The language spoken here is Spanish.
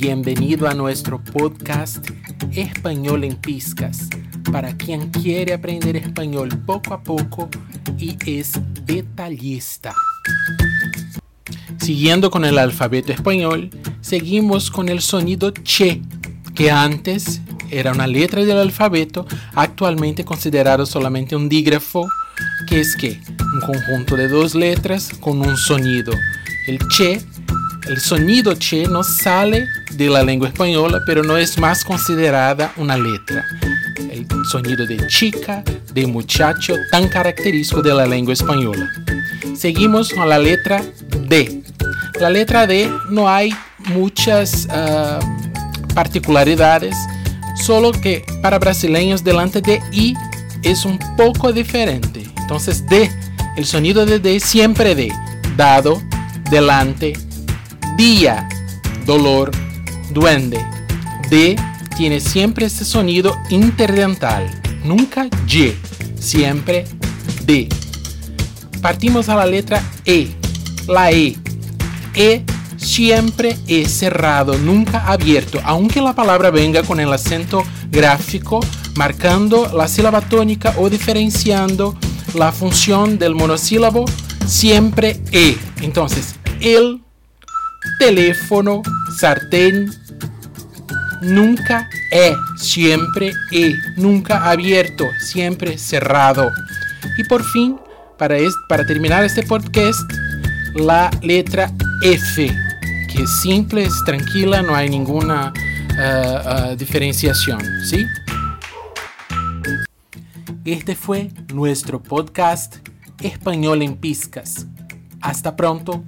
Bienvenido a nuestro podcast Español en Piscas, para quien quiere aprender español poco a poco y es detallista. Siguiendo con el alfabeto español, seguimos con el sonido che, que antes era una letra del alfabeto, actualmente considerado solamente un dígrafo, que es que un conjunto de dos letras con un sonido. El che, el sonido che no sale de la lengua española, pero no es más considerada una letra. El sonido de chica, de muchacho, tan característico de la lengua española. Seguimos con la letra D. La letra D no hay muchas uh, particularidades, solo que para brasileños delante de I es un poco diferente. Entonces D, el sonido de D siempre D, dado, delante, día, dolor, duende. D tiene siempre este sonido interdental, nunca Y, siempre D. Partimos a la letra E, la E. E siempre es cerrado, nunca abierto, aunque la palabra venga con el acento gráfico, marcando la sílaba tónica o diferenciando la función del monosílabo, siempre E. Entonces, el teléfono, sartén, nunca E, siempre E, nunca abierto, siempre cerrado. Y por fin, para, para terminar este podcast, la letra F, que es simple, es tranquila, no hay ninguna uh, uh, diferenciación, ¿sí? Este fue nuestro podcast Español en Piscas. Hasta pronto.